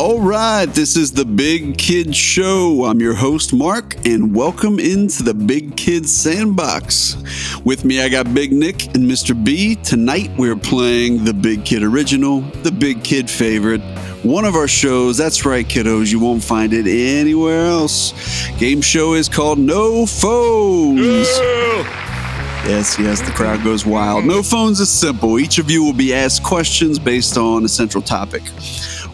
All right, this is the Big Kid Show. I'm your host, Mark, and welcome into the Big Kid Sandbox. With me, I got Big Nick and Mr. B. Tonight, we're playing the Big Kid Original, the Big Kid Favorite, one of our shows. That's right, kiddos, you won't find it anywhere else. Game show is called No Phones. Yes, yes, the crowd goes wild. No phones is simple. Each of you will be asked questions based on a central topic.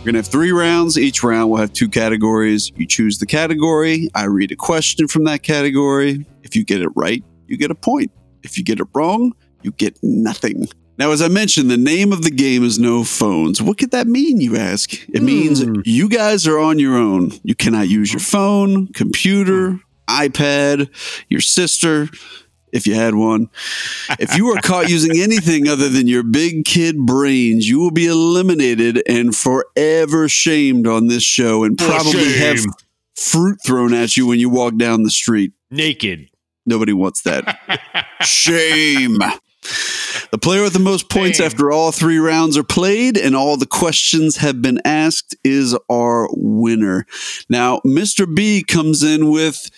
We're going to have three rounds. Each round will have two categories. You choose the category. I read a question from that category. If you get it right, you get a point. If you get it wrong, you get nothing. Now, as I mentioned, the name of the game is No Phones. What could that mean, you ask? It hmm. means you guys are on your own. You cannot use your phone, computer, iPad, your sister, if you had one. If you are caught using anything other than your big kid brains, you will be eliminated and forever shamed on this show and For probably have fruit thrown at you when you walk down the street. Naked. Nobody wants that. Shame. The player with the most points Shame. after all three rounds are played and all the questions have been asked is our winner. Now, Mr. B comes in with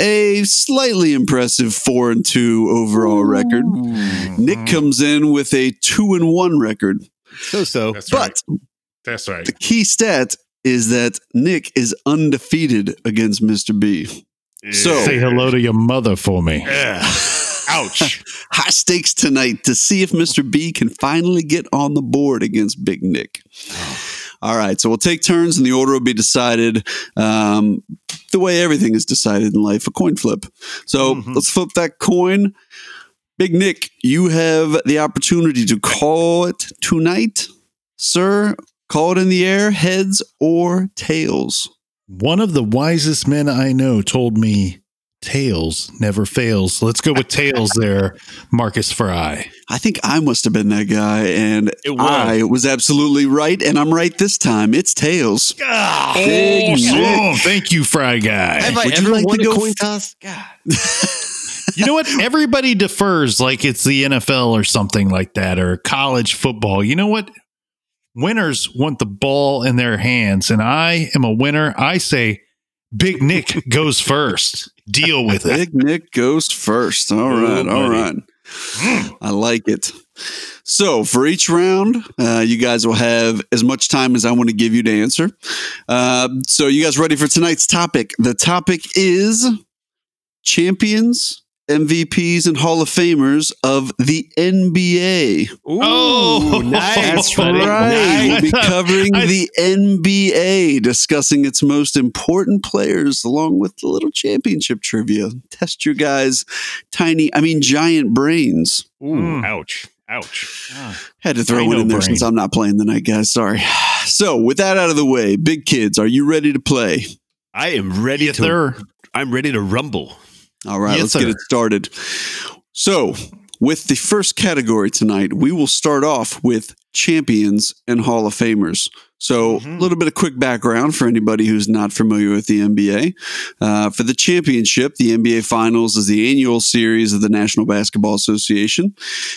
a slightly impressive four and two overall record. Nick mm-hmm. comes in with a two and one record. So so. That's right. But That's right. the key stat is that Nick is undefeated against Mr. B. So- Say hello to your mother for me. Yeah. Ouch. high stakes tonight to see if Mr. B can finally get on the board against Big Nick. Oh. All right, so we'll take turns and the order will be decided um, the way everything is decided in life a coin flip. So Mhm. let's flip that coin. Big Nick, you have the opportunity to call it tonight, sir. Call it in the air, heads or tails. One of the wisest men I know told me tails never fails. Let's go with tails there, Marcus Fry. I think I must have been that guy, and It was. I was absolutely right, and I'm right this time. It's tails. Ah, Big Nick. Oh, thank you, Fry guy. Have I Would you ever like won to go coin toss? God. You know what? Everybody defers like it's the NFL or something like that or college football. You know what? Winners want the ball in their hands, and I am a winner. I say Big Nick goes first. Deal with it. Big Nick goes first. All Oh, right, buddy. right. I like it. So for each round, uh, you guys will have as much time as I want to give you to answer. Uh, so you guys ready for tonight's topic? The topic is champions, MVPs, and Hall of Famers of the NBA. Ooh, Oh, nice. That's buddy. right. We'll be covering I- the NBA, discussing its most important players, along with the little championship trivia. Test your guys' tiny, I mean, giant brains. Ooh, Mm. ouch. Ouch. Had to throw one in there brain. since I'm not playing tonight, guys. Sorry. So, with that out of the way, big kids, are you ready to play? I am ready Yes, to. sir. I'm ready to rumble. All right, Yes, let's get it started. So, with the first category tonight, we will start off with champions and Hall of Famers. So, a Mhm. little bit of quick background for anybody who's not familiar with the NBA. Uh, for the championship, the NBA Finals is the annual series of the National Basketball Association.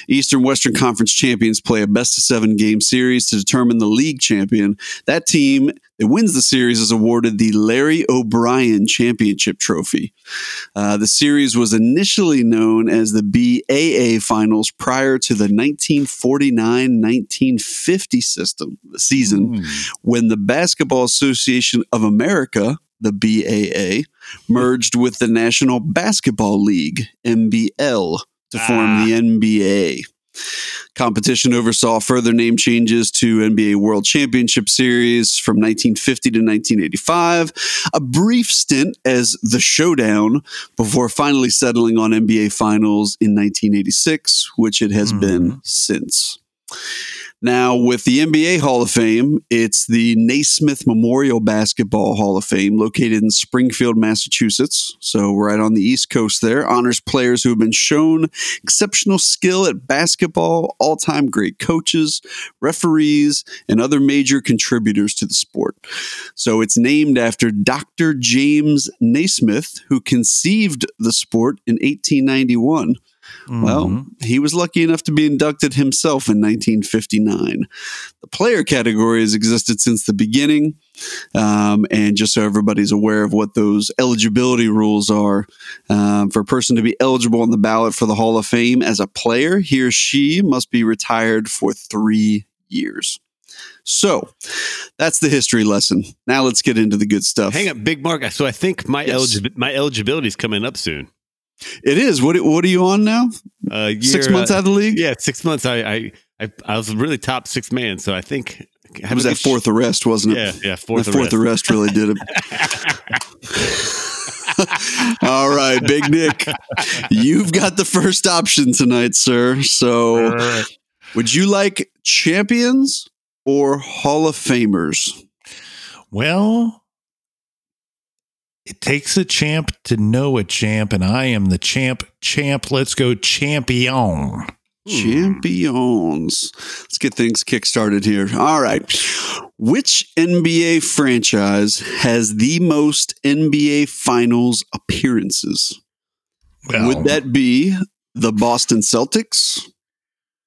Eastern Western Conference champions play a best of seven game series to determine the league champion. That team that wins the series is awarded the Larry O'Brien Championship Trophy. Uh, the series was initially known as the BAA Finals prior to the 1949-1950 system season, when the Basketball Association of America, the BAA, merged with the National Basketball League (NBL) to form the NBA. Competition oversaw further name changes to NBA World Championship Series from 1950 to 1985, a brief stint as the Showdown before finally settling on NBA Finals in 1986, which it has Hmm. been since. Now, with the NBA Hall of Fame, it's the Naismith Memorial Basketball Hall of Fame located in Springfield, Massachusetts. So, right on the East Coast there. Honors players who have been shown exceptional skill at basketball, all time great coaches, referees, and other major contributors to the sport. So, it's named after Dr. James Naismith, who conceived the sport in 1891. Well, Mhm. he was lucky enough to be inducted himself in 1959. The player category has existed since the beginning. Um, and just so everybody's aware of what those eligibility rules are, um, for a person to be eligible on the ballot for the Hall of Fame as a player, he or she must be retired for three years. So that's the history lesson. Now let's get into the good stuff. Hang on, Big Mark. So I think my Yes. eligi- my eligibility is coming up soon. It is. What, what are you on now? Uh, Six months uh, out of the league? Yeah, six months. I, I I I was really top six man, so I think It was that fourth arrest, wasn't it? Yeah, yeah, fourth. that fourth arrest arrest. really did it. All right, Big Nick, you've got the first option tonight, sir. So, would you like champions or Hall of Famers? Well, it takes a champ to know a champ, and I am the champ. Champ, let's go champion. Champions. Let's get things kickstarted here. All right. Which NBA franchise has the most NBA Finals appearances? Well, Would that be the Boston Celtics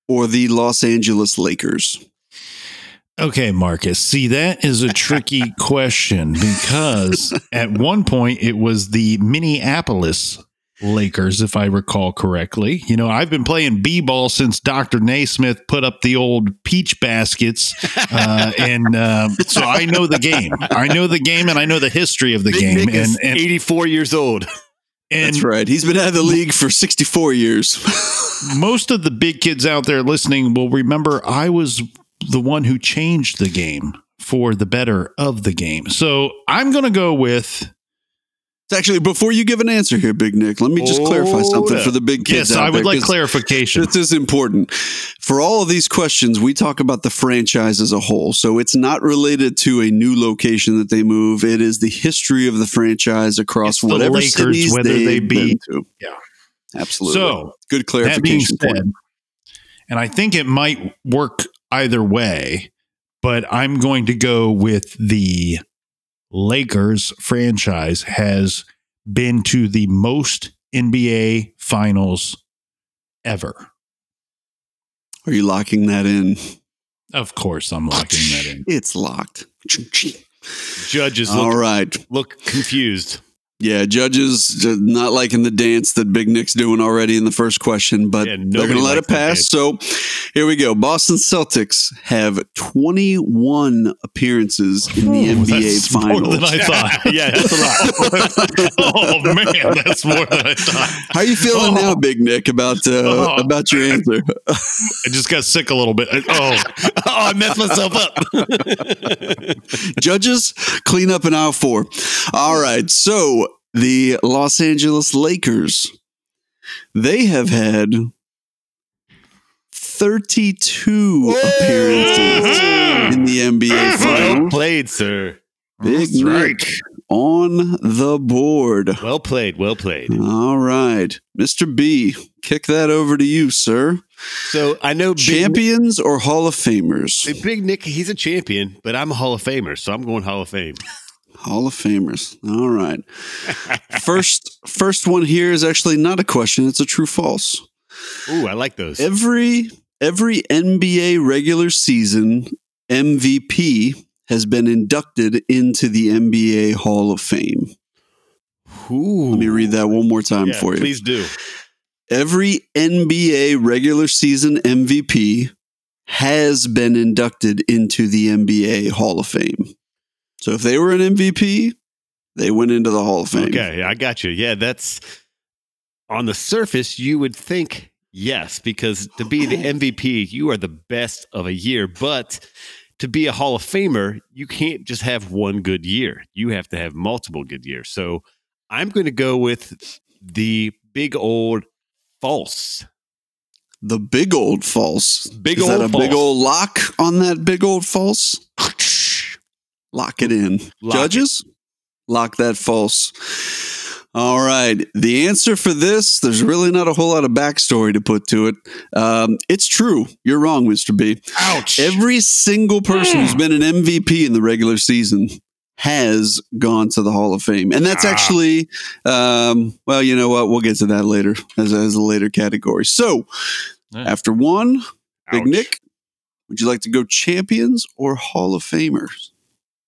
or the Los Angeles Lakers? Okay, Marcus. See, that is a tricky question because at one point it was the Minneapolis Lakers, if I recall correctly. You know, I've been playing b ball since Dr. Naismith put up the old peach baskets. Uh, and um, so I know the game. I know the game and I know the history of the Big game. And, and, 84 years old. and That's right. He's been out of the league for 64 years. most of the big kids out there listening will remember I was the one who changed the game for the better of the game. So I'm going to go with Actually, before you give an answer here, Big Nick, let me just clarify oh, something up. for the big kids. yes, I would like clarification. This is important. For all of these questions, we talk about the franchise as a whole. So it's not related to a new location that they move. It is the history of the franchise across It's whatever Lakers, cities whether they've they be- to. Yeah. absolutely. So good that being clarification. point. said, and I think it might work either way, but I'm going to go with the Lakers franchise has been to the most NBA finals ever. Are you locking that in? Of course, I'm locking that in. It's locked. Judges All right. look confused. Yeah, judges not liking the dance that Big Nick's doing already in the first question, but Yeah, they're going to let it pass. So here we go. Boston Celtics have 21 appearances in the Ooh, NBA that's more than I thought. yeah, that's a lot. oh man, that's more than I thought. How are you feeling Oh. now, Big Nick, about uh, Oh. about your answer? I just got sick a little bit. Oh, oh, I messed myself up. Judges, clean up in aisle four. All right. So the Los Angeles Lakers, they have had 32 appearances in the NBA well played, sir. Big That's right. Nick on the board. Well played. Well played. All right. Mr. B, kick that over to you, sir. So I know Big, Champions or Hall of Famers? Big Nick, he's a champion, but I'm a Hall of Famer, so I'm going Hall of Fame. Hall of Famers. All right. first first one here is actually not a question, it's a true false. Ooh, I like those. Every every NBA regular season MVP has been inducted into the NBA Hall of Fame. Ooh. Let me read that one more time Yeah, for you. Please do. Every NBA regular season MVP has been inducted into the NBA Hall of Fame. So if they were an MVP, they went into the Hall of Fame. Okay, I got you. Yeah, that's on the surface, you would think yes, because to be the oh. MVP, you are the best of a year. But to be a Hall of Famer, you can't just have one good year. You have to have multiple good years. So I'm going to go with the big old false. The big old false. Big Is that old a big old lock on that big old false? Lock it in. Lock Judges, lock that false. All right. The answer for this, there's really not a whole lot of backstory to put to it. Um, it's true. You're wrong, Mr. B. ouch! Every single person who's been an MVP in the regular season has gone to the Hall of Fame. And that's Ah. actually, um, well, you know what? We'll get to that later as a, as a later category. So Yeah. after one, Big Nick, would you like to go champions or Hall of Famers?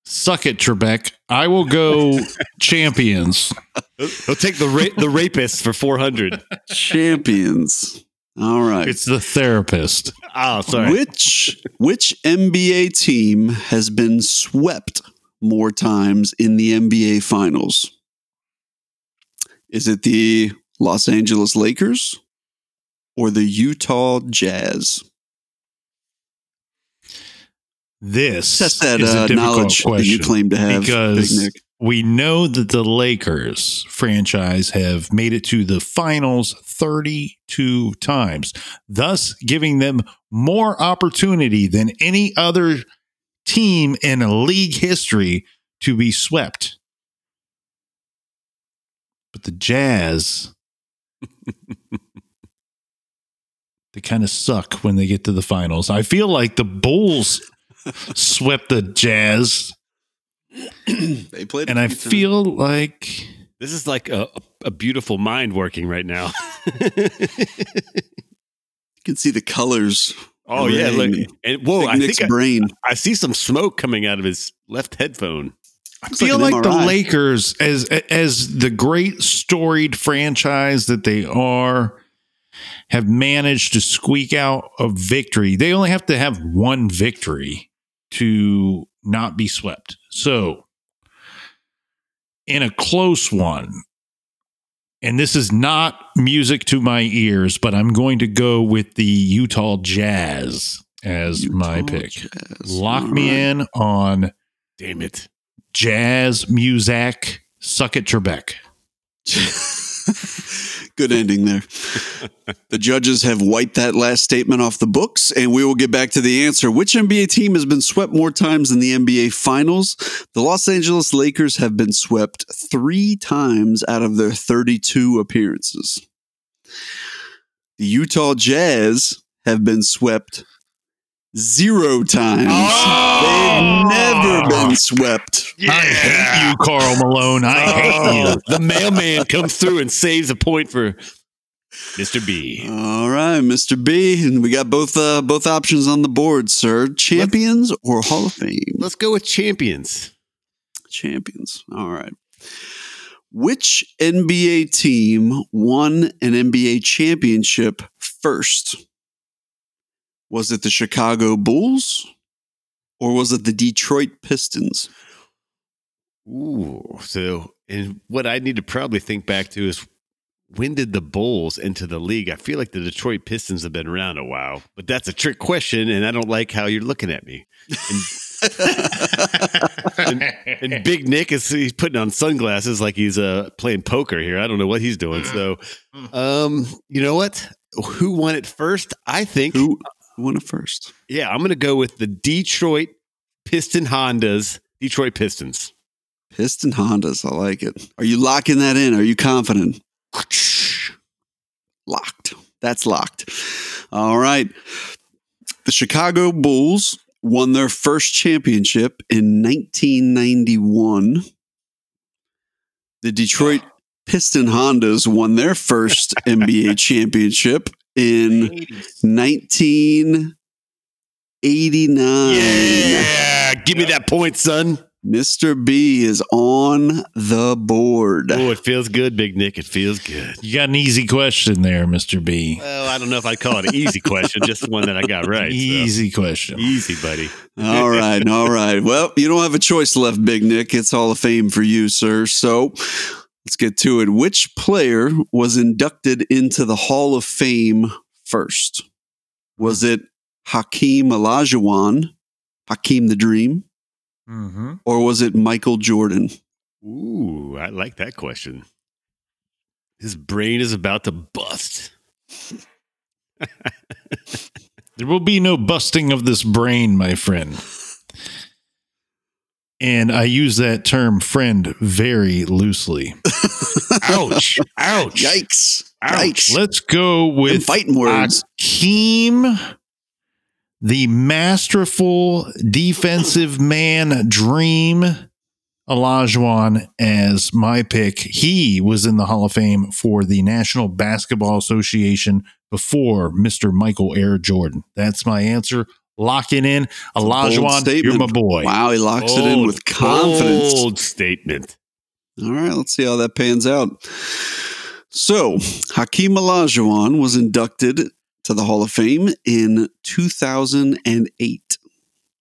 Suck it, Trebek. I will go champions. He'll take the ra- the rapist for 400. champions. All right. It's the therapist. Oh, sorry. Which which NBA team has been swept more times in the NBA finals? Is it the Los Angeles Lakers or the Utah Jazz? This Test that is a uh, difficult knowledge that you question claim to have, because Big Nick. we know that the Lakers franchise have made it to the finals 32 times, thus giving them more opportunity than any other team in league history to be swept. But the Jazz, they kind of suck when they get to the finals. I feel like the Bulls swept the Jazz, they played, and I few times. feel like This is like a, a beautiful mind working right now. you can see the colors. oh yeah, look. And whoa, Big I Nick's think brain. I, I see some smoke coming out of his left headphone. I Looks feel like like, the Lakers, as as the great storied franchise that they are, have managed to squeak out a victory. They only have to have one victory to not be swept. So, in a close one, and this is not music to my ears, but I'm going to go with the Utah Jazz as my pick. Jazz. Lock All me right. in on Damn it. jazz music. Suck it, Trebek. Good ending there. the judges have wiped that last statement off the books, and we will get back to the answer. Which NBA team has been swept more times in the NBA Finals? The Los Angeles Lakers have been swept three times out of their 32 appearances. The Utah Jazz have been swept zero times. They've never been swept. I hate you, Karl Malone. I hate you. Oh, the mailman comes through and saves a point for Mr. B. All right, Mr. B, and we got both uh, both options on the board, sir. Champions or Hall of Fame? Let's go with champions. Champions. All right. Which NBA team won an NBA championship first? Was it the Chicago Bulls or was it the Detroit Pistons? Ooh. So, and what I need to probably think back to is when did the Bulls enter the league? I feel like the Detroit Pistons have been around a while, but that's a trick question, and I don't like how you're looking at me. And Big Nick is he's putting on sunglasses like he's uh playing poker here. I don't know what he's doing. So, um, you know what? Who won it first? I think. Who won it first? Yeah, I'm going to go with the Detroit Piston Hondas. Detroit Pistons. Piston Hondas. I like it. Are you locking that in? Are you confident? Locked. That's locked. All right. The Chicago Bulls won their first championship in 1991. The Detroit Piston Hondas won their first NBA championship in 1989. Yeah, give me that point, son. Mr. B is on the board. Oh, it feels good, Big Nick. It feels good. You got an easy question there, Mr. B. Well, I don't know if I'd call it an easy question, just one that I got right. so. Easy question. Easy, buddy. All right, all right. Well, you don't have a choice left, Big Nick. It's Hall of Fame for you, sir. So let's get to it. Which player was inducted into the Hall of Fame first? Was it Hakeem Olajuwon, Hakeem the Dream, Mm-hmm. or was it Michael Jordan? Ooh, I like that question. His brain is about to bust. There will be no busting of this brain, my friend. And I use that term friend very loosely. Ouch. Ouch. Yikes! Ouch. Yikes! Let's go Them with fighting words. Hakeem, the masterful defensive man dream, Olajuwon as my pick. He was in the Hall of Fame for the National Basketball Association before Mr. Michael Air Jordan. That's my answer. Lock it in. bold Olajuwon, you're my boy. Wow, he locks it in with confidence. Bold statement. All right, let's see how that pans out. So, Hakeem Olajuwon was inducted to the Hall of Fame in 2008.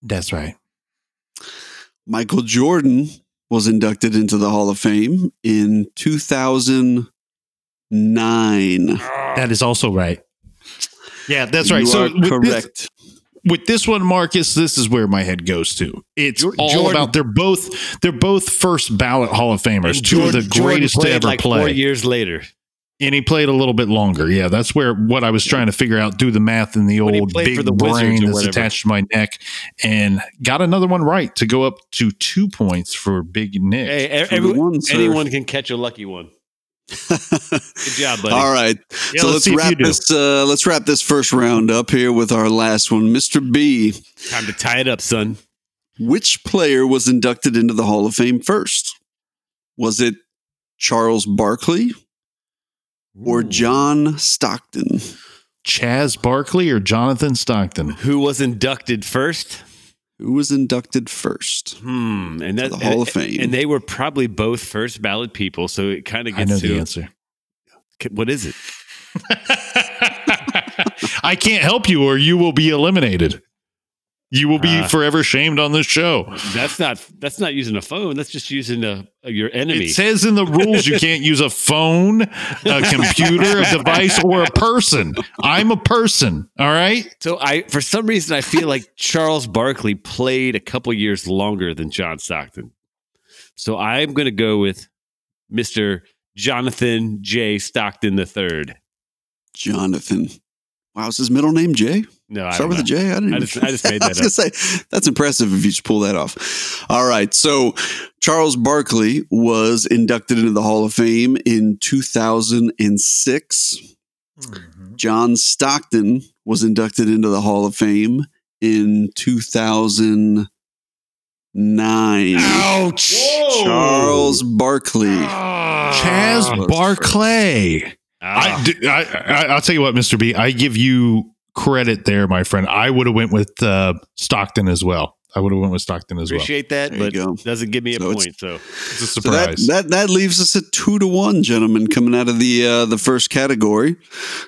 That's right. Michael Jordan was inducted into the Hall of Fame in 2009. That is also right. Yeah, that's right. You so with this, correct. With this one, Marcus, this is where my head goes to. It's Jor- all about they're both they're both first ballot Hall of Famers, two of the greatest to ever like Four years later, And he played a little bit longer. Yeah, that's where what I was trying to figure out, do the math in the When old big the brain that's attached to my neck, and got another one right to go up to two points for Big Nick. hey, e- For the every- one, anyone can catch a lucky one. Good job, buddy. All right. Yeah, so let's let's see if you wrap this uh, let's wrap this first round up here with our last one. Mr. B, Time to tie it up, son. which player was inducted into the Hall of Fame first? Was it Charles Barkley or John Stockton? Chaz Barkley or Jonathan Stockton? Who was inducted first? Who was inducted first? Hmm. And To that the Hall and, of Fame. And they were probably both first ballot people, so it kind of gets I know gets the answer. what is it? I can't help you, or you will be eliminated. You will be Ah. forever shamed on this show. That's not that's not using a phone. That's just using a, your enemy. It says in the rules you can't use a phone, a computer, a device, or a person. I'm a person. All right. So I, for some reason, I feel like Charles Barkley played a couple years longer than John Stockton. So I'm going to go with Mister Jonathan J. Stockton III. Jonathan. Wow, is his middle name Jay? No, I Start don't with a know. J. I didn't. I just- I just made I that was gonna say that's impressive if you just pull that off. All right, so Charles Barkley was inducted into the Hall of Fame in 2006. Mm-hmm. John Stockton was inducted into the Hall of Fame in 2009. Ouch! Charles Barkley. Ah. Chaz was Barkley. Ah. I, d- I, I, I'll tell you what, Mr. B, I give you credit there, my friend. I would have went with uh, Stockton as well. I would have went with Stockton as well. appreciate that, There but doesn't give me a So it's- point. So It's a So that, surprise. that that leaves us at two to one, gentlemen, coming out of the uh, the first category.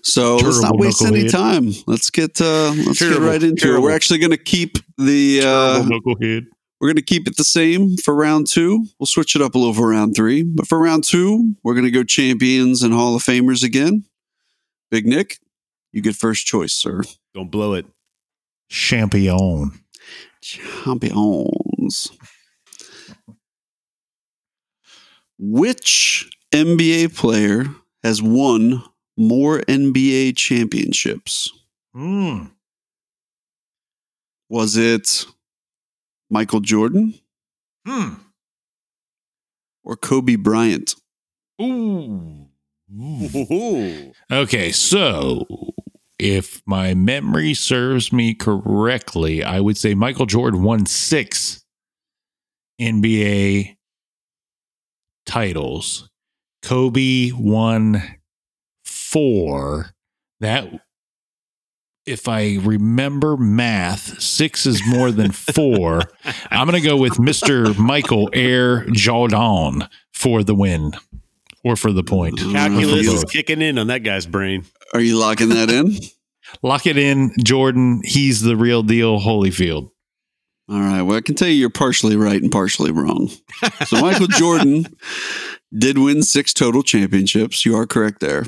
So let's not Terrible waste any time. Let's get uh, let's Terrible, get right into it. We're actually going to keep the uh, Terrible knucklehead. We're going to keep it the same for round two. We'll switch it up a little for round three, but for round two, we're going to go champions and Hall of Famers again. Big Nick, you get first choice, sir. don't blow it. Champion. Champions. Which NBA player has won more NBA championships? Mm. Was it Michael Jordan Hmm. or Kobe Bryant? Ooh. Ooh. Okay, so if my memory serves me correctly, I would say Michael Jordan won six NBA titles. Kobe won four. That, if I remember math, six is more than four. I'm going to go with Mr. Michael Air Jordan for the win or for the point. Calculus is kicking in on that guy's brain. are you locking that in? Lock it in, Jordan. He's the real deal, Holyfield. All right. Well, I can tell you you're partially right and partially wrong. So Michael Jordan did win six total championships. You are correct there.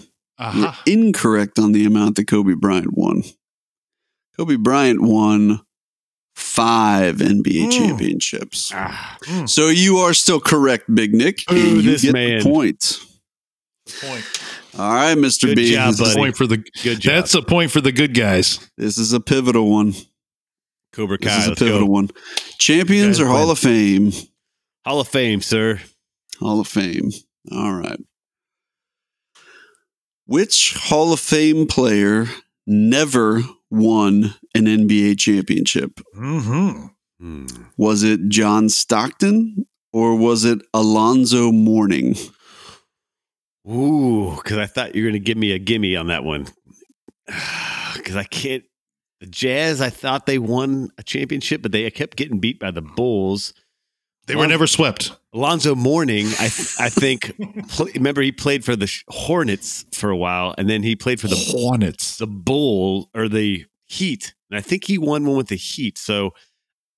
You're incorrect on the amount that Kobe Bryant won. Kobe Bryant won five NBA Mm. championships. Ah, So you are still correct, Big Nick. Ooh, you this get man. the point. Point. All right, Mr. Good B. job, this, is, buddy. Point for the good job. that's a point for the good guys. this is a pivotal one. Cobra This Kai. is a pivotal go. one. Champions or Hall win. of Fame? Hall of Fame, sir. Hall of Fame. All right. Which Hall of Fame player never won an NBA championship? Mm-hmm. Hmm. Was it John Stockton or was it Alonzo Mourning? Ooh, because I thought you were going to give me a gimme on that one. Because I can't. The Jazz, I thought they won a championship, but they kept getting beat by the Bulls. They were never swept. Alonzo Mourning, I I think. pl- remember, he played for the Hornets for a while, and then he played for the Hornets. the Bull or the Heat, and I think he won one with the Heat. So,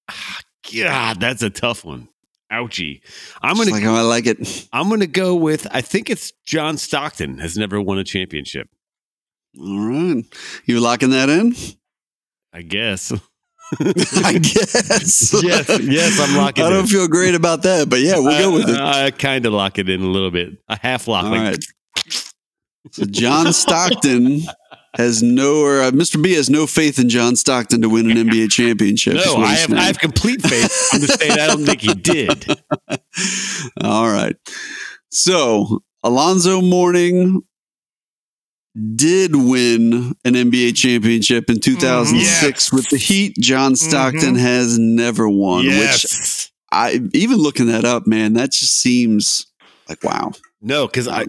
ah, God, that's a tough one. Ouchie. I'm gonna like how I like it. I'm gonna go with. I think it's John Stockton has never won a championship. All right. You locking that in? I guess. I guess. Yes, yes, I'm locking I don't in. feel great about that, but yeah, we'll go with it. I, kind of lock it in a little bit. A half lock. All like, right. So John Stockton has no, or uh, Mr. B has no faith in John Stockton to win an NBA championship. No, I have. I have complete faith. I'm just saying I don't think he did. All right. So Alonzo Mourning did win an NBA championship in 2006 Yes. with the Heat. John Stockton Mm-hmm. has never won, which Yes. I even looking that up, man, that just seems like wow. No, because I,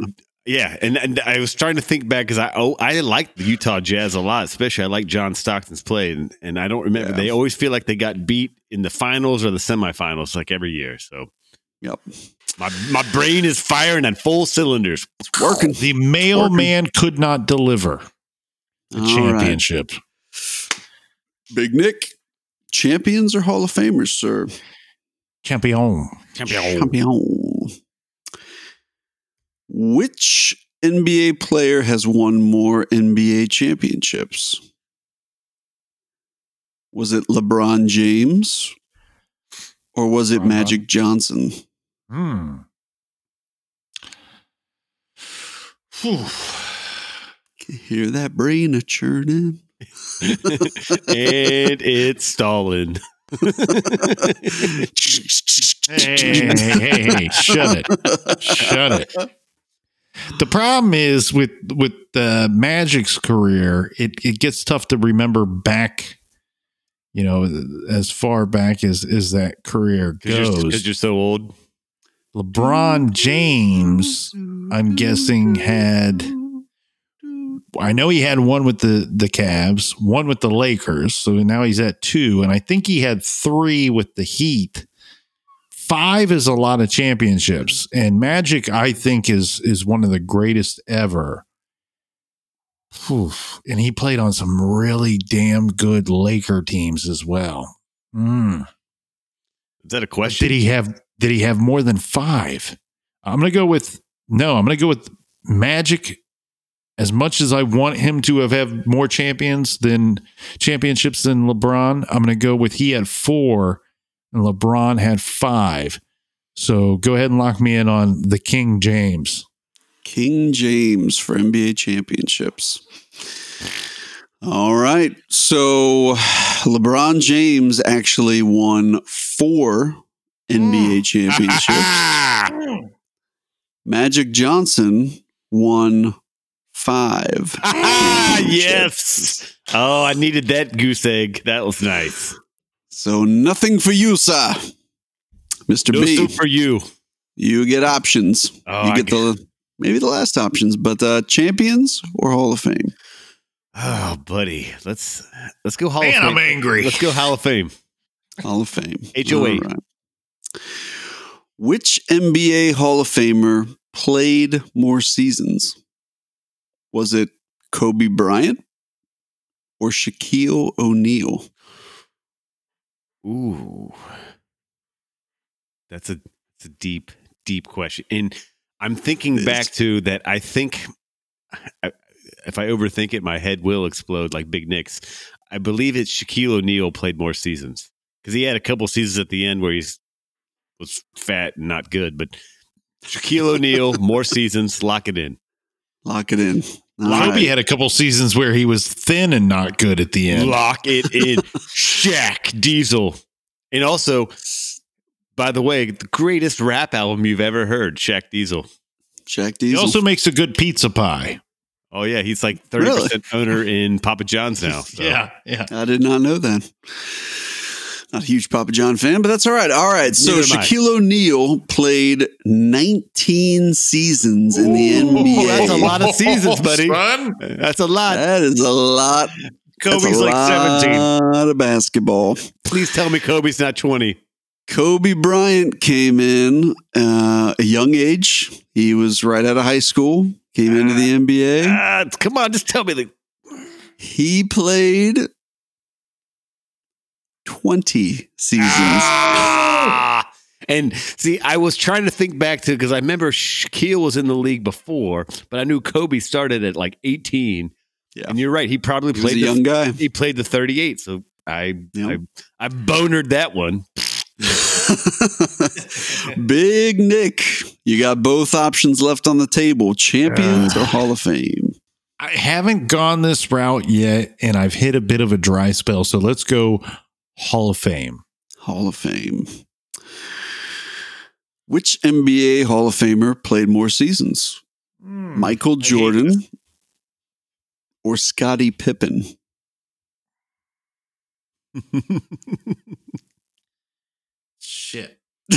yeah, and, and I was trying to think back because I oh I like the Utah Jazz a lot, especially I like John Stockton's play, and, and I don't remember Yeah. they always feel like they got beat in the finals or the semifinals like every year. So Yep. My my brain is firing on full cylinders. It's working. The mailman could not deliver the All right. championship. Big Nick, champions or Hall of Famers, sir? Champion. Champion. Champion. Which NBA player has won more NBA championships? Was it LeBron James or was it Uh-huh. Magic Johnson? Hmm. Whew. Can you hear that brain a churning? and it's stalling. Hey, hey, hey, hey, shut it. Shut it. The problem is with with uh, Magic's career, it, it gets tough to remember back, you know, as far back as, as that career goes. Because goes. you're so old. LeBron James, I'm guessing, had I know he had one with the the Cavs, one with the Lakers, so now he's at two, and I think he had three with the Heat. Five is a lot of championships, and Magic, I think, is is one of the greatest ever. Whew. And he played on some really damn good Laker teams as well. Mm. Is that a question? Did he have did he have more than five? I'm gonna go with no, I'm gonna go with Magic. As much as I want him to have had more champions than championships than LeBron, I'm gonna go with he had four and LeBron had five. So go ahead and lock me in on the King James. King James for NBA championships. All right. So LeBron James actually won four NBA championships. Ah! Magic Johnson won five. Ah, yes. Oh, I needed that goose egg. That was nice. So nothing for you, sir. Mr. No B, soup for you. you get options. Oh, you I get the maybe the last options, but uh champions or Hall of Fame. Oh, buddy. Let's let's go Hall Man, of Fame. I'm angry. Let's go Hall of Fame. Hall of Fame. HOA. All right. Which NBA Hall of Famer played more seasons? Was it Kobe Bryant or Shaquille O'Neal? Ooh. That's a it's a deep, deep question. And I'm thinking back to that I think if I overthink it, my head will explode like Big Nick's. I believe it's Shaquille O'Neal played more seasons. Because he had a couple seasons at the end where he's was fat and not good, but Shaquille O'Neal, more seasons, lock it in. Lock it in. All Kobe right. had a couple seasons where he was thin and not good at the end. Lock it in. Shaq Diesel. And also, by the way, the greatest rap album you've ever heard, Shaq Diesel. Jack He Diesel. also makes a good pizza pie. Oh yeah, he's like thirty Really? percent owner in Papa John's now. so. yeah. I did not know that. Not a huge Papa John fan, but that's all right. All right. So Neither am I. Shaquille O'Neal played 19 seasons in the NBA. that's a lot of seasons, buddy. Son. That's a lot. That is a lot. That's Kobe's a like lot 17. of basketball. Please tell me Kobe's not 20. Kobe Bryant came in uh, a young age. He was right out of high school. Came into the NBA. Ah, come on, just tell me the. He played 20 seasons. Ah! And see, I was trying to think back to because I remember Shaquille was in the league before, but I knew Kobe started at like 18. Yeah. And you're right, he probably He was played a the, young guy. he played the 38. So I Yeah. I, I bonered that one. Big Nick, you got both options left on the table champions or Hall of Fame. I haven't gone this route yet, and I've hit a bit of a dry spell. So let's go Hall of Fame. Hall of Fame. Which NBA Hall of Famer played more seasons? Hmm, Michael Jordan or Scottie Pippen? Shit.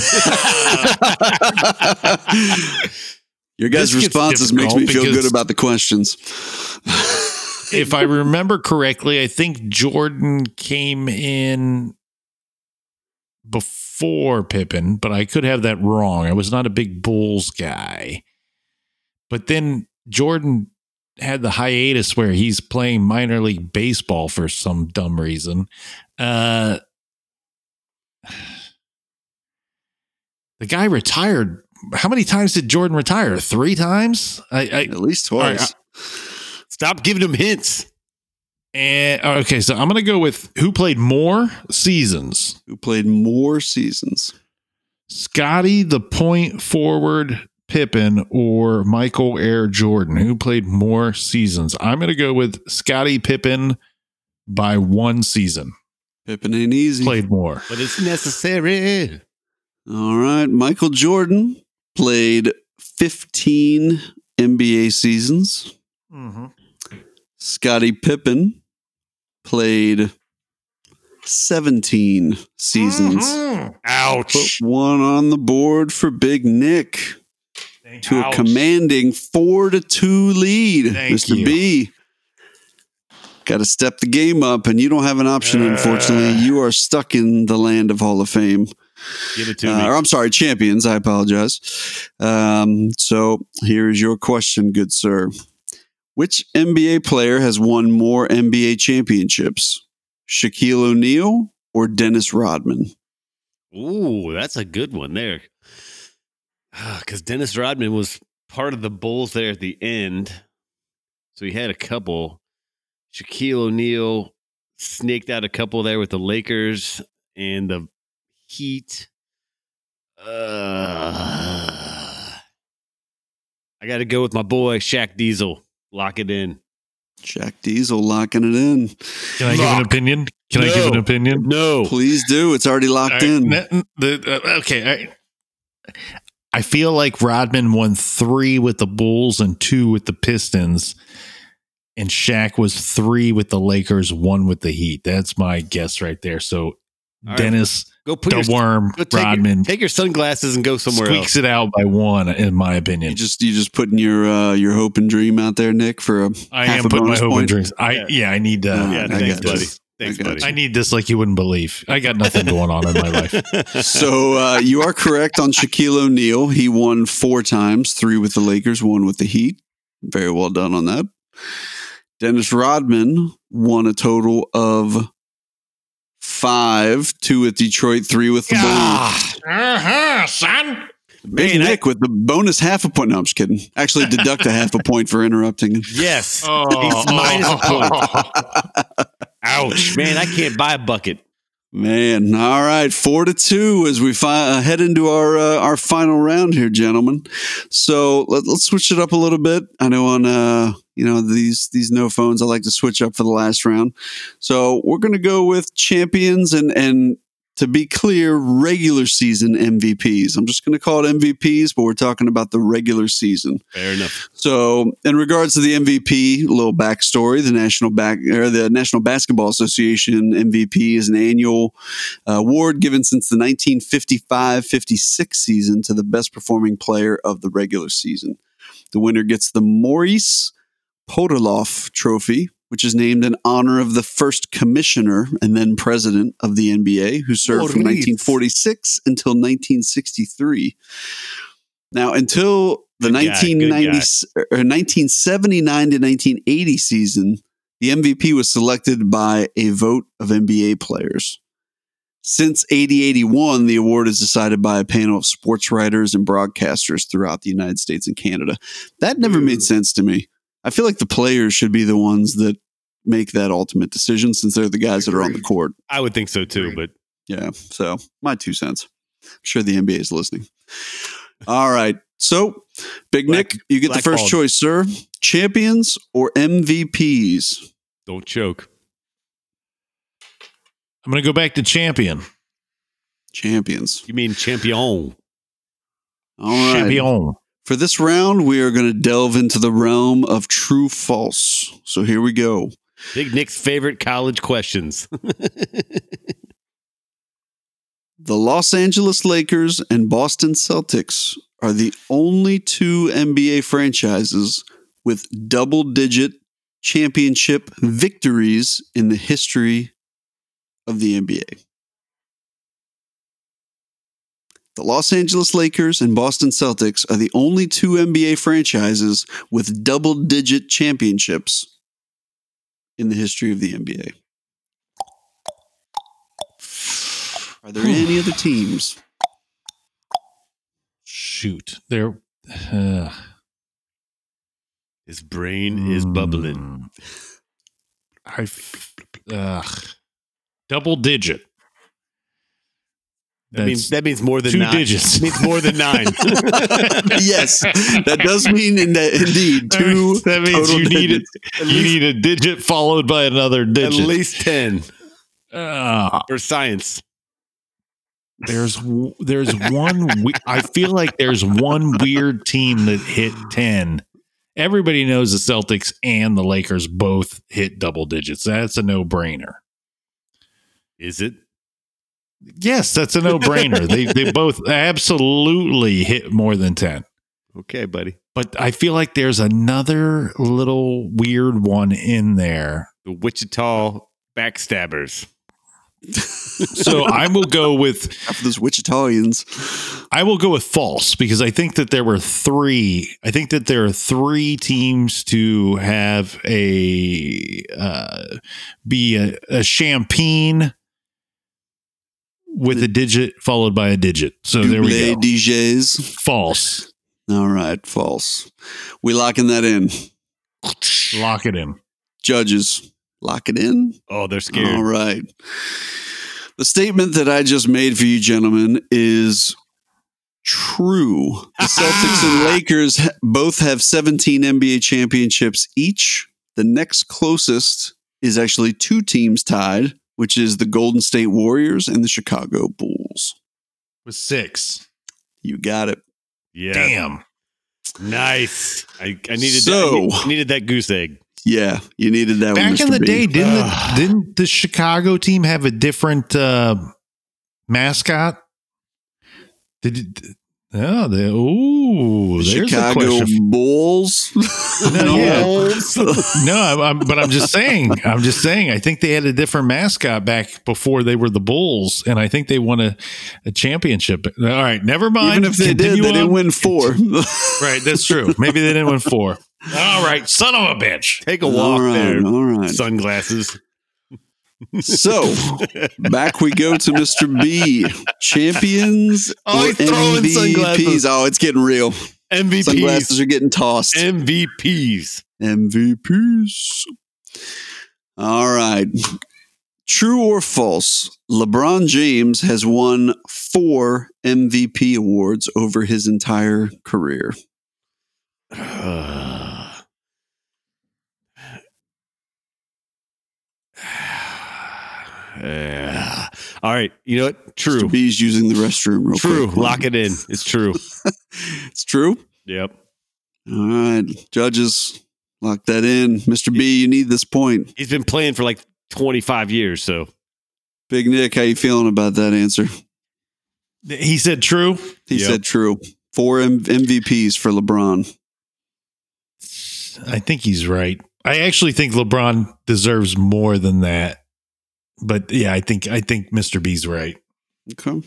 Your guys' responses makes me difficult feel good about the questions. If I remember correctly, I think Jordan came in before Pippen, but I could have that wrong. I was not a big Bulls guy. But then Jordan had the hiatus where he's playing minor league baseball for some dumb reason. Uh, the guy retired. How many times did Jordan retire? Three times? I, I At least twice. Stop giving him hints. And okay, so I'm gonna go with who played more seasons. Who played more seasons? Scottie, the point forward Pippen, or Michael Air Jordan? Who played more seasons? I'm gonna go with Scottie Pippen by one season. Pippen ain't easy. Played more. But it's necessary. All right. Michael Jordan played 15 NBA seasons. Mm-hmm. Scottie Pippen played 17 seasons. Put Ouch. one on the board for Big Nick to a commanding four to two lead. Thank Mr. you. B. Got to step the game up, and you don't have an option, unfortunately. You are stuck in the land of Hall of Fame. Give it to Uh, me. or I'm sorry, champions. I apologize. Um, so here is your question, good sir. Which NBA player has won more NBA championships? Shaquille O'Neal or Dennis Rodman? Ooh, that's a good one there. Because Dennis Rodman was part of the Bulls there at the end. So he had a couple. Shaquille O'Neal snaked out a couple there with the Lakers and the Heat. Uh, I got to go with my boy, Shaq Diesel. Lock it in. Shaq Diesel locking it in. Can I give an opinion? Can I give an No. opinion? No. Please do. It's already locked All right, in. n- the- uh, okay. I, I feel like Rodman won three with the Bulls and two with the Pistons, and Shaq was three with the Lakers, one with the Heat. That's my guess right there. So All right. Dennis, Go put the your, worm, go take, Rodman your, take your sunglasses and go somewhere squeaks else. it out by one, in my You opinion. just you just putting your uh, your hope and dream out there, Nick, for a I half am a putting my hope point. and dreams. I Yeah. yeah, I need uh, Yeah, Yeah, I thanks, got you. buddy. Thanks, I buddy. I need this like you wouldn't believe. I got nothing going on in my life. So uh, you are correct on Shaquille O'Neal. He won four times, three with the Lakers, one with the Heat. Very well done on that. Dennis Rodman won a total of five, two with Detroit, three with the Bulls. uh-huh, son. Big Man, I- Nick with the bonus half a point. No, I'm just kidding. Actually, deduct a half a point for interrupting. Yes. Oh, He's minus a point. Ouch, man! I can't buy a bucket. Man, all right, four to two as we fi- uh, head into our uh, our final round here, gentlemen. So let, let's switch it up a little bit. I know on uh, you know these these no phones, I like to switch up for the last round. So we're gonna go with champions, and and to be clear, regular season MVPs. I'm just going to call it MVPs, but we're talking about the regular season. Fair enough. So, in regards to the MVP, a little backstory: the National Back or the National Basketball Association MVP is an annual uh, award given since the 1955-56 season to the best performing player of the regular season. The winner gets the Maurice Podoloff Trophy, which is named in honor of the first commissioner and then president of the NBA, who served from Maurice. 1946 until 1963. Now, until the Good 1990, good or 1979 uh, uh, to 1980 season, the MVP was selected by a vote of NBA players. Since 80 81, the award is decided by a panel of sports writers and broadcasters throughout the United States and Canada. That never made sense to me. I feel like the players should be the ones that make that ultimate decision since they're the guys that are on the court. I would think so too, but Yeah. So my two cents. I'm sure the NBA is listening. All right. So, Big Black- Nick, you get the first choice, sir. Champions or MVPs? don't choke. I'm going to go back to champion. Champions. You mean champion? All right. Champion. For this round, we are going to delve into the realm of true false. So here we go. Big Nick's favorite college questions. The Los Angeles Lakers and Boston Celtics are the only two NBA franchises with double digit championship victories in the history of the NBA. The Los Angeles Lakers and Boston Celtics are the only two NBA franchises with double digit championships in the history of the NBA. Are there any other teams? Shoot. There. Uh, His brain is bubbling. mm, I. f- ugh. double digit. That means that means more than two nine. digits. It means more than nine. yes, that does mean in that, indeed That two. means- that means total you need it. You need a digit followed by another digit. At least ten Ah, for science. there's there's one. We- I feel like there's one weird team that hit ten. Everybody knows the Celtics and the Lakers both hit double digits. That's a no brainer. Is it? Yes, that's a no brainer. they they both absolutely hit more than ten. Okay, buddy. But I feel like there's another little weird one in there. The Wichita backstabbers. So I will go with After those Wichitalians. I will go with false because I think that there were three. I think that there are three teams to have a uh, be a, a champagne with a digit followed by a digit. So there we go. DJs. False. All right, false. We locking that in. Lock it in. Judges, lock it in. Oh, they're scared. All right. The statement that I just made for you, gentlemen, is true. The Celtics and Lakers both have 17 NBA championships each. The next closest is actually two teams tied, which is the Golden State Warriors and the Chicago Bulls. With six. You got it. Yeah. Damn. Nice. I, I needed So- that. I needed that goose egg. Yeah, you needed that one. Back in the B. day, didn't the, didn't the Chicago team have a different uh, mascot? Did it, oh, they, ooh, The Chicago a. Bulls. No, yeah. no, I'm, I'm, but I'm just saying. I'm just saying. I think they had a different mascot back before they were the Bulls, and I think they won a, a championship. All right, never mind. Even if they did, Continue they didn't win four. Right, that's true. Maybe they didn't win four. All right, son of a bitch. Take a walk right, there. all right. Sunglasses. So back we go to Mr. B. Champions Oh, or he's throwing MVPs? sunglasses. Oh, it's getting real. MVPs. Sunglasses are getting tossed. MVPs. MVPs. All right. True or false? LeBron James has won four MVP awards over his entire career. Uh, Uh, all right. You know what? True. Mr. B's using the restroom real True. quick. Lock it in. It's true. It's true. Yep. All right, judges, lock that in. Mr. B, you need this point. He's been playing for like 25 years. So Big Nick, how you feeling about that answer? He said true. He Yep. said true. Four M- MVPs for LeBron. I think he's right. I actually think LeBron deserves more than that. But yeah, I think I think Mr. B's right. Okay.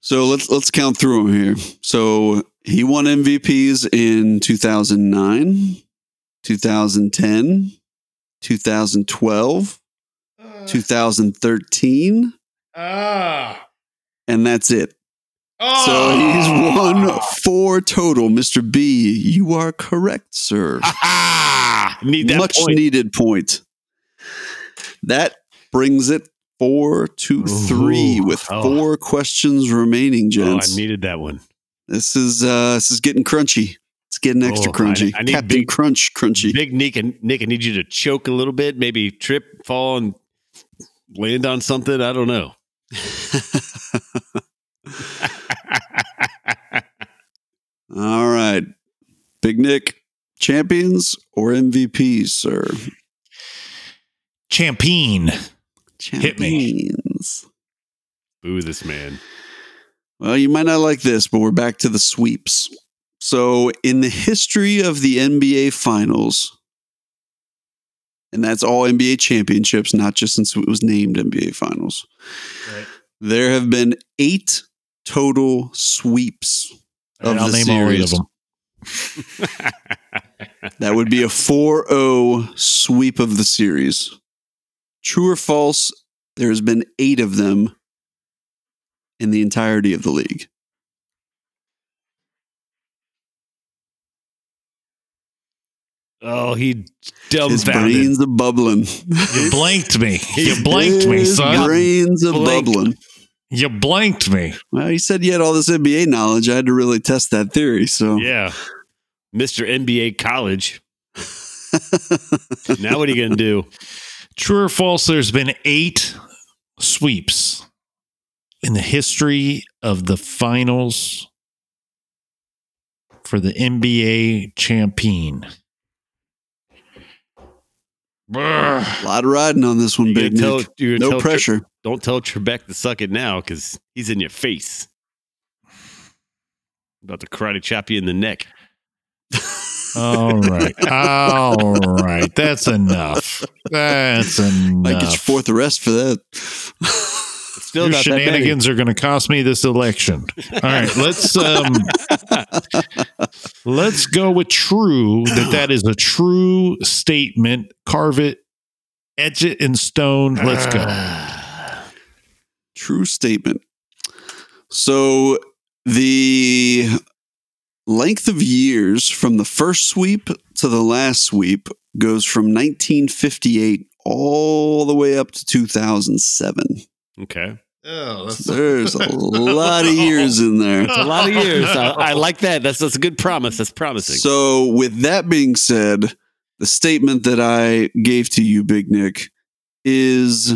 So let's let's count through them here. So he won MVPs in 2009, 2010, 2012, 2013, Ah. and that's it. Oh. So he's won four total. Mr. B, you are correct, sir. Ah, need that Much point. needed point. That brings it four to three Ooh. with Oh. four questions remaining, Oh. I needed that one. this is uh this is getting crunchy. It's getting extra Oh, I- crunchy. I need Captain big- Crunch crunchy. Big Nick and Nick, I need you to choke a little bit, maybe trip, fall, and land on something. I don't know. All right. Big Nick, champions or MVPs, sir? Champion. Hit me. Champions. Boo this man. Well, you might not like this, but we're back to the sweeps. So, in the history of the NBA Finals, and that's all NBA championships, not just since it was named NBA Finals, Right. there have been eight total sweeps of I'll the name all eight of series. them. That would be a 4 0 sweep of the series. True or false, there has been eight of them in the entirety of the league. oh, he His dumbfounded. brains are bubbling. You blanked me. You blanked me, His son. brains are bubbling. You blanked me. Well, he said you had all this NBA knowledge. I had to really test that theory. So, Yeah. Mr. NBA college. Now what are you going to do? True or false, there's been eight sweeps in the history of the finals for the NBA champion. Brr. a lot of riding on this one, You Big tell, Nick. No tell Tre- pressure. don't tell Trebek to suck it now because he's in your face. About to karate chop you in the neck. All right. All right. That's enough. That's enough. I get your fourth arrest for that. Still Your not that many. shenanigans are going to cost me this election. All right, let's um, let's go with true. That that is a true statement. Carve it, etch it in stone. Let's go. True statement. So the length of years from the first sweep to the last sweep goes from 1958 all the way up to 2007. Okay. Oh, There's a lot of years in there. It's a lot of years. I, I like that. That's that's a good promise. That's promising. So, with that being said, the statement that I gave to you, Big Nick, is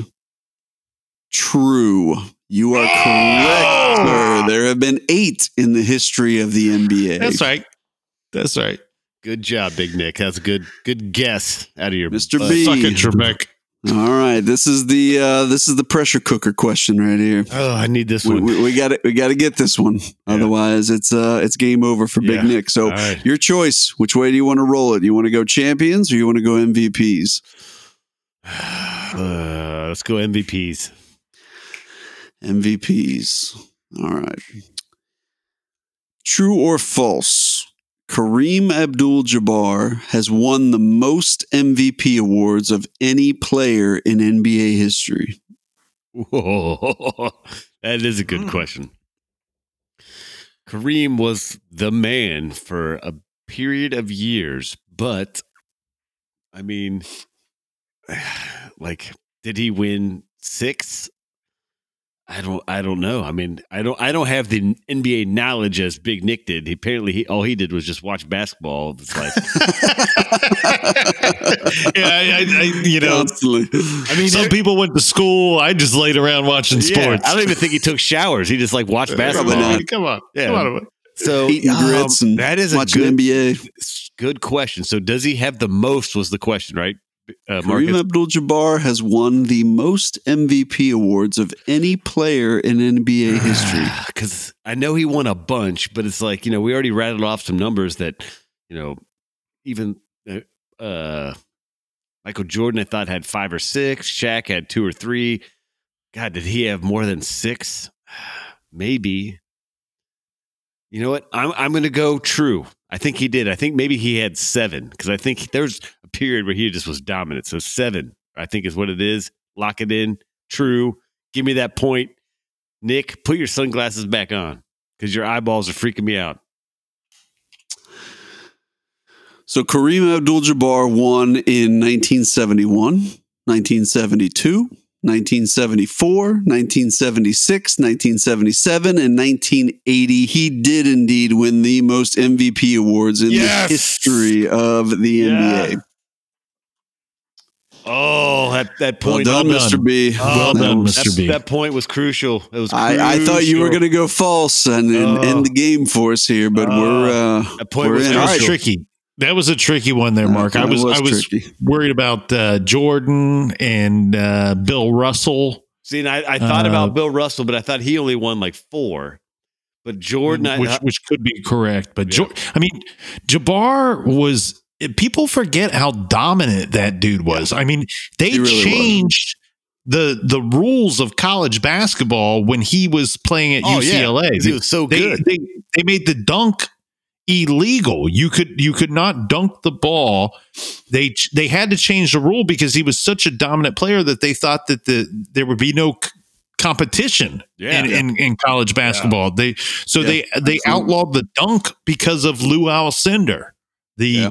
true. You are correct, sir. There have been eight in the history of the NBA. That's right. That's right. good job, Big Nick. That's a good good guess out of your Mr. butt. B. Suck it, Trebek. All right, this is the uh, this is the pressure cooker question right here. Oh, I need this We, one. we, we got to we got to get this one. Otherwise, it's uh it's game over for Yeah. Big Nick. So All right. your choice. Which way do you want to roll it? You want to go champions or you want to go MVPs? Uh, let's go MVPs. MVPs. All right. True or false? Kareem Abdul Jabbar has won the most MVP awards of any player in NBA history. Whoa. That is a good Hmm. question. Kareem was the man for a period of years, but I mean, like, did he win six? I don't. I don't know. I mean, I don't. I don't have the NBA knowledge as Big Nick did. He, apparently, he, all he did was just watch basketball all of his life. yeah, I, I, you know, Constantly. I mean, some people went to school. I just laid around watching Yeah, sports. I don't even think he took showers. He just like watched basketball. Come on, Yeah. come on. So Eating um, and that is a good, NBA. good question. So does he have the most? Was the question right? Uh, Kareem Abdul-Jabbar has won the most MVP awards of any player in NBA history. because I know he won a bunch, but it's like you know we already rattled off some numbers that you know even uh, uh, Michael Jordan I thought had five or six. Shaq had two or three. God, did he have more than six? Maybe. You know what? I'm I'm going to go true. I think he did. I think maybe he had seven because I think there's period where he just was dominant. So seven, I think, is what it is. Lock it in. True. Give me that point. Nick, put your sunglasses back on because your eyeballs are freaking me out. So Kareem Abdul-Jabbar won in 1971, 1972, 1974, 1976, 1977, and 1980. He did indeed win the most MVP awards in Yes! the history of the Yeah. NBA. Oh, that, that Well point. done, Mr. B. Oh, That done, was- Mr. that, B. that point was crucial. It was. I, I thought you were going to go false and, and Oh. end the game for us here, but Oh. we're uh, That point we're was in. That right. tricky. That was a tricky one there, Mark. I That was, I was tricky. worried about uh, Jordan and uh, Bill Russell, See, and I, I thought Uh, about Bill Russell, but I thought he only won like four. But Jordan, I, which which could be correct. But Yeah. Jor- I mean, Jabbar was. People forget how dominant that dude was. I mean, they He really was. changed the the rules of college basketball when he was playing at Oh, yeah, UCLA. he was so they, good. They, they made the dunk illegal. You could you could not dunk the ball. They they had to change the rule because he was such a dominant player that they thought that the there would be no c- competition Yeah. in, in in college basketball. They so Yeah, they they absolutely. outlawed the dunk because of Lew Alcindor, the Yeah.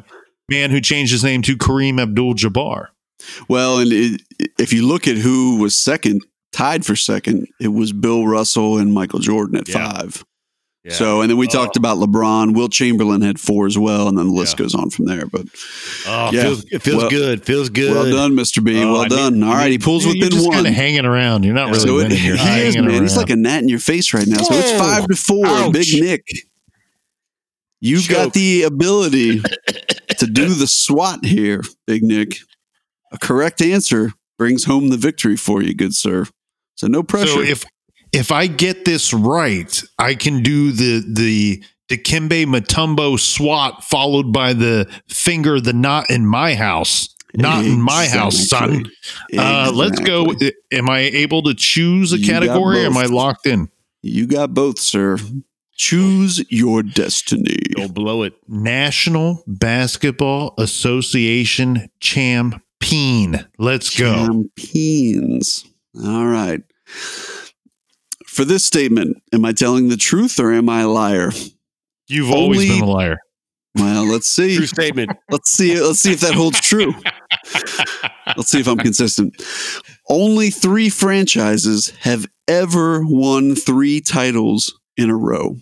Man who changed his name to Kareem Abdul-Jabbar. Well, and it, if you look at who was second, tied for second, it was Bill Russell and Michael Jordan at Yeah. five. yeah. So, and then we Oh. talked about LeBron. Wilt Chamberlain had four as well, and then the list Yeah. goes on from there. But oh, yeah. feels, it feels Well- good. Feels good. well done, Mr. B. Oh, well I done. All right, he pulls within just one. hanging around. You're not really so winning. You're he is, man. around. He's like a gnat in your face right now. So it's five to four. Ouch. Big Nick. You've Choke. got the ability do the SWAT here, Big Nick. A correct answer brings home the victory for you, good sir. So no pressure. So if if I get this right, I can do the the Dikembe Mutombo SWAT followed by the finger the not in my house. Not in my house, son. Exactly. Uh, let's go. Am I able to choose a You category? Am I locked in? You got both, sir. Choose your destiny. Don't blow it. National Basketball Association champion. Let's go. Champions. All right. For this statement, am I telling the truth or am I a liar? You've always been a liar. Well, let's see. True statement. Let's see. Let's see if that holds true. Let's see if I'm consistent. Only three franchises have ever won three titles in a row.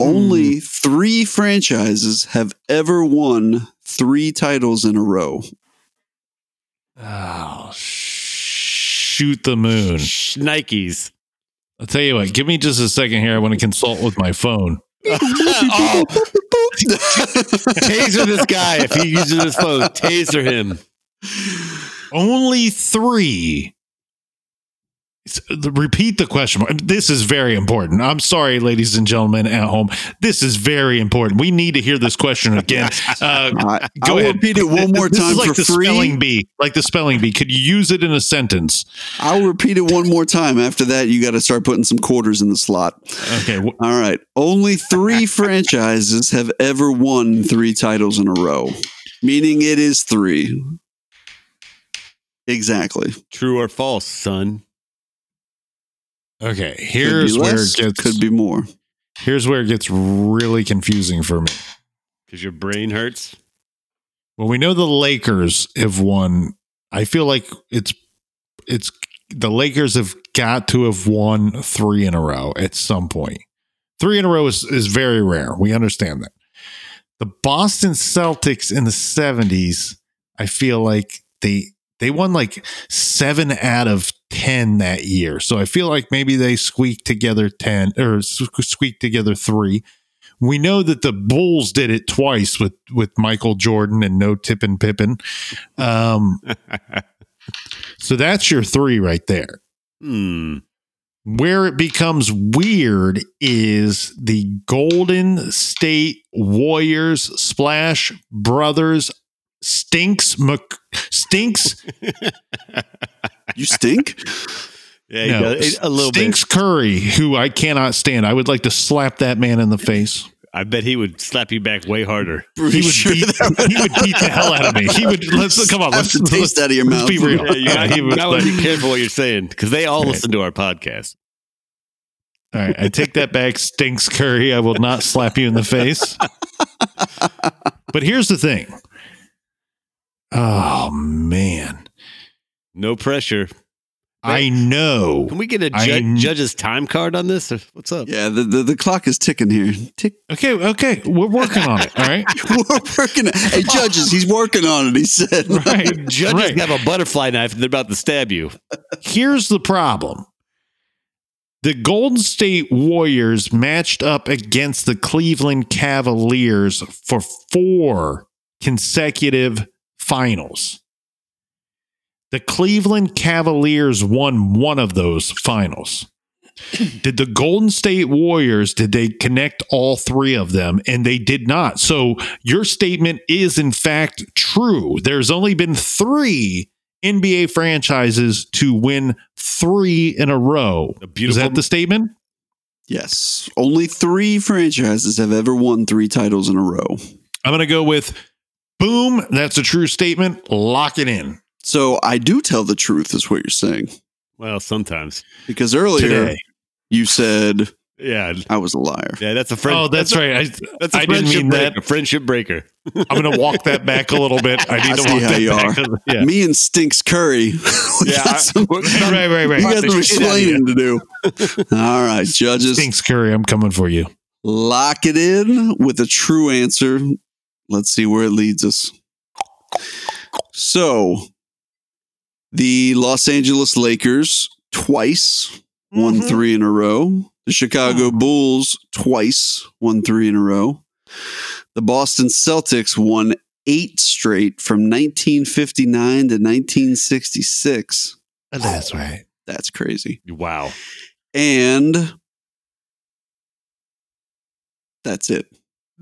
Only hmm. three franchises have ever won three titles in a row. Oh, shoot the moon. Nikes. I'll tell you what, give me just a second here. I want to consult with my phone. oh, taser this guy if he uses his phone. Taser him. Only three. S- the- Repeat the question. This is very important. I'm sorry, ladies and gentlemen at home. This is very important. We need to hear this question again. Uh, All right. Go I'll ahead. repeat it one more this time is like for the free. spelling bee. Like the spelling bee. Could you use it in a sentence? I'll repeat it one more time. After that, you got to start putting some quarters in the slot. Okay. All right. Only three franchises have ever won three titles in a row, meaning it is three. Exactly. True or false, son? Okay. Here's where less, it gets. could be more. Here's where it gets really confusing for me. Because your brain hurts. Well, we know the Lakers have won. I feel like it's it's the Lakers have got to have won three in a row at some point. Three in a row is, is very rare. We understand that. The Boston Celtics in the 70s, I feel like they they won like seven out of 10 that year. So I feel like maybe they squeaked together 10 or squeaked together three. We know that the Bulls did it twice with, with Michael Jordan and no Tippin Pippin. Um, so that's your three right there. Hmm. Where it becomes weird is the Golden State Warriors Splash Brothers Stinks Mc, Stinks You stink? Yeah, no, a little Stinks Curry, who I cannot stand. I would like to slap that man in the face. I bet he would slap you back way harder. Pretty He would sure beat he would beat the hell out of me. He would let's come on, Slap let's, the taste let's- out of your mouth. be real. Yeah, you Yeah, he gotta, like- be careful what you're saying because they all Right. listen to our podcast. All right, I take that back, Stinks Curry. I will not slap you in the face. but here's the thing. Oh man, No pressure. I know. Can we get a ju- kn- judge's time card on this? What's up? Yeah, the, the, the clock is ticking here. Tick. Okay, okay, we're working on it. All right, We're working. Hey, judges, he's working on it. He said. right, Judges right. have a butterfly knife and they're about to stab you. Here's the problem. The Golden State Warriors matched up against the Cleveland Cavaliers for four consecutive finals. The Cleveland Cavaliers won one of those finals. did the Golden State Warriors did they connect all three of them and they did not. So your statement is in fact true. There's only been 3 NBA franchises to win 3 in a row. A Is that the statement? Yes. Only three franchises have ever won three titles in a row. I'm going to go with boom, that's a true statement. Lock it in. So I do tell the truth, is what you're saying. well, sometimes. Because earlier Today. you said Yeah. I was a liar. Yeah, that's a friend. Oh, that's, a- right. I, That's a I didn't friendship mean breaker. that. Friendship breaker. I'm going to walk that back a little bit. I need I to see walk how that you back. Yeah. Me and Stinks Curry. Yeah, got I- some, we're- right, right, right. we got some shit out of you. explaining to do. All right, judges. Stinks Curry, I'm coming for you. Lock it in with a true answer. Let's see where it leads us. So, the Los Angeles Lakers twice won Mhm. three in a row. The Chicago Bulls twice won three in a row. The Boston Celtics won eight straight from 1959 to 1966. That's right. That's crazy. Wow. And that's it.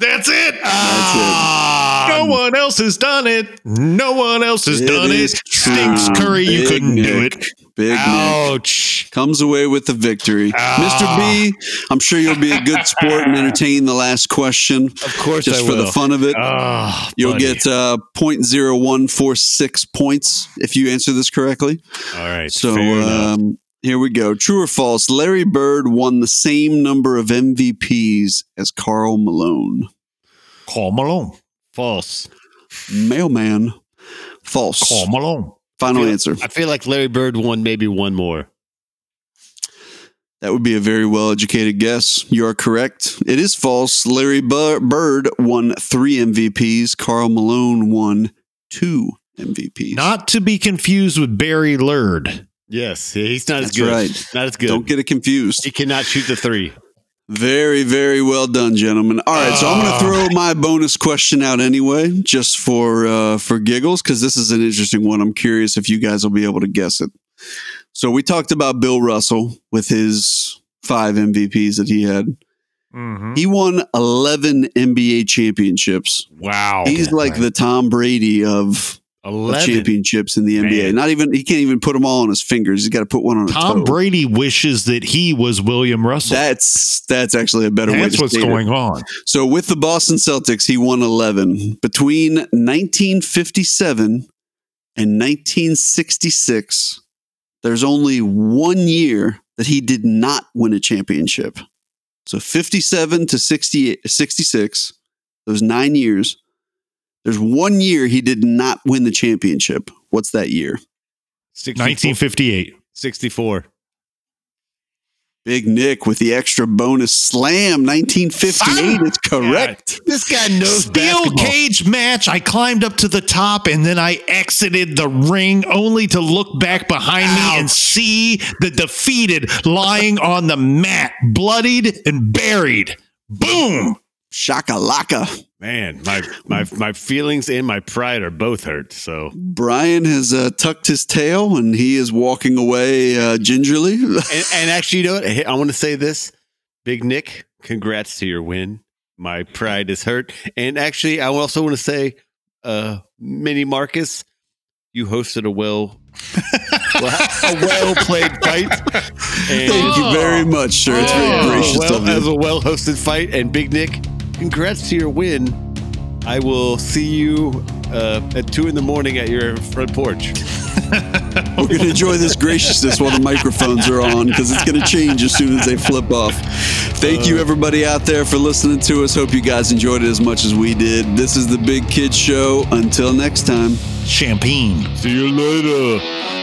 That's it. Ah, No one else has done it. No one else has It done it. Stinks. Curry, you couldn't do it. Big Nick. Ouch. comes away with the victory. Ah. Mr. B, I'm sure you'll be a good sport and entertain the last question Of course just I for will. the fun of it. Ah, You'll buddy. get uh, 0.0146 points if you answer this correctly. All right. So um, here we go. True or false? Larry Bird won the same number of MVPs as Karl Malone. Karl Malone. False. Mailman. False. Karl Malone. Final feel- answer. I feel like Larry Bird won maybe one more. That would be a very well educated guess. You are correct. It is false. Larry Bu- Bird won three MVPs. Karl Malone won two MVPs. Not to be confused with Barry Lurd. Yes, he's not as good. right. Not as good. Don't get it confused. he cannot shoot the three. Very, very well done, gentlemen. All right, so I'm going Ah. to throw my bonus question out anyway, just for uh, for giggles, because this is an interesting one. I'm curious if you guys will be able to guess it. So we talked about Bill Russell with his five MVPs that he had. Mm-hmm. He won 11 NBA championships. Wow. He's like right. the Tom Brady of, of 11. Championships in the NBA. Not even he can't even put them all on his fingers. He's got to put one on Tom. Brady wishes that he was William Russell. That's that's actually a better way That's what's state it. going on. So with the Boston Celtics, he won 11 between 1957 and 1966. There's only one year that he did not win a championship. So 57 to 68, 66, those nine years. There's one year he did not win the championship. What's that year? 64 1958. 64. Big Nick with the extra bonus slam. 1958 is correct. This guy knows Steel basketball. cage match. I climbed up to the top and then I exited the ring only to look back behind me and see the defeated lying on the mat, bloodied and buried. Boom. Shakalaka. Man, my my my feelings and my pride are both hurt. So Brian has uh, tucked his tail and he is walking away uh, gingerly. and, and actually, you know what? I want to say this, Big Nick. Congrats to your win. My pride is hurt, and actually, I also want to say, uh, Mini Marcus, you hosted a well, a well played fight. And Thank you very much, sir. It's very Oh, gracious well, of you. as a well hosted fight. And Big Nick, congrats to your win. I will see you uh, at two in the morning at your front porch. We're going to enjoy this graciousness while the microphones are on because it's going to change as soon as they flip off. Thank you, everybody out there, for listening to us. Hope you guys enjoyed it as much as we did. This is the Big Kids Show. Until next time. Champagne. See you later.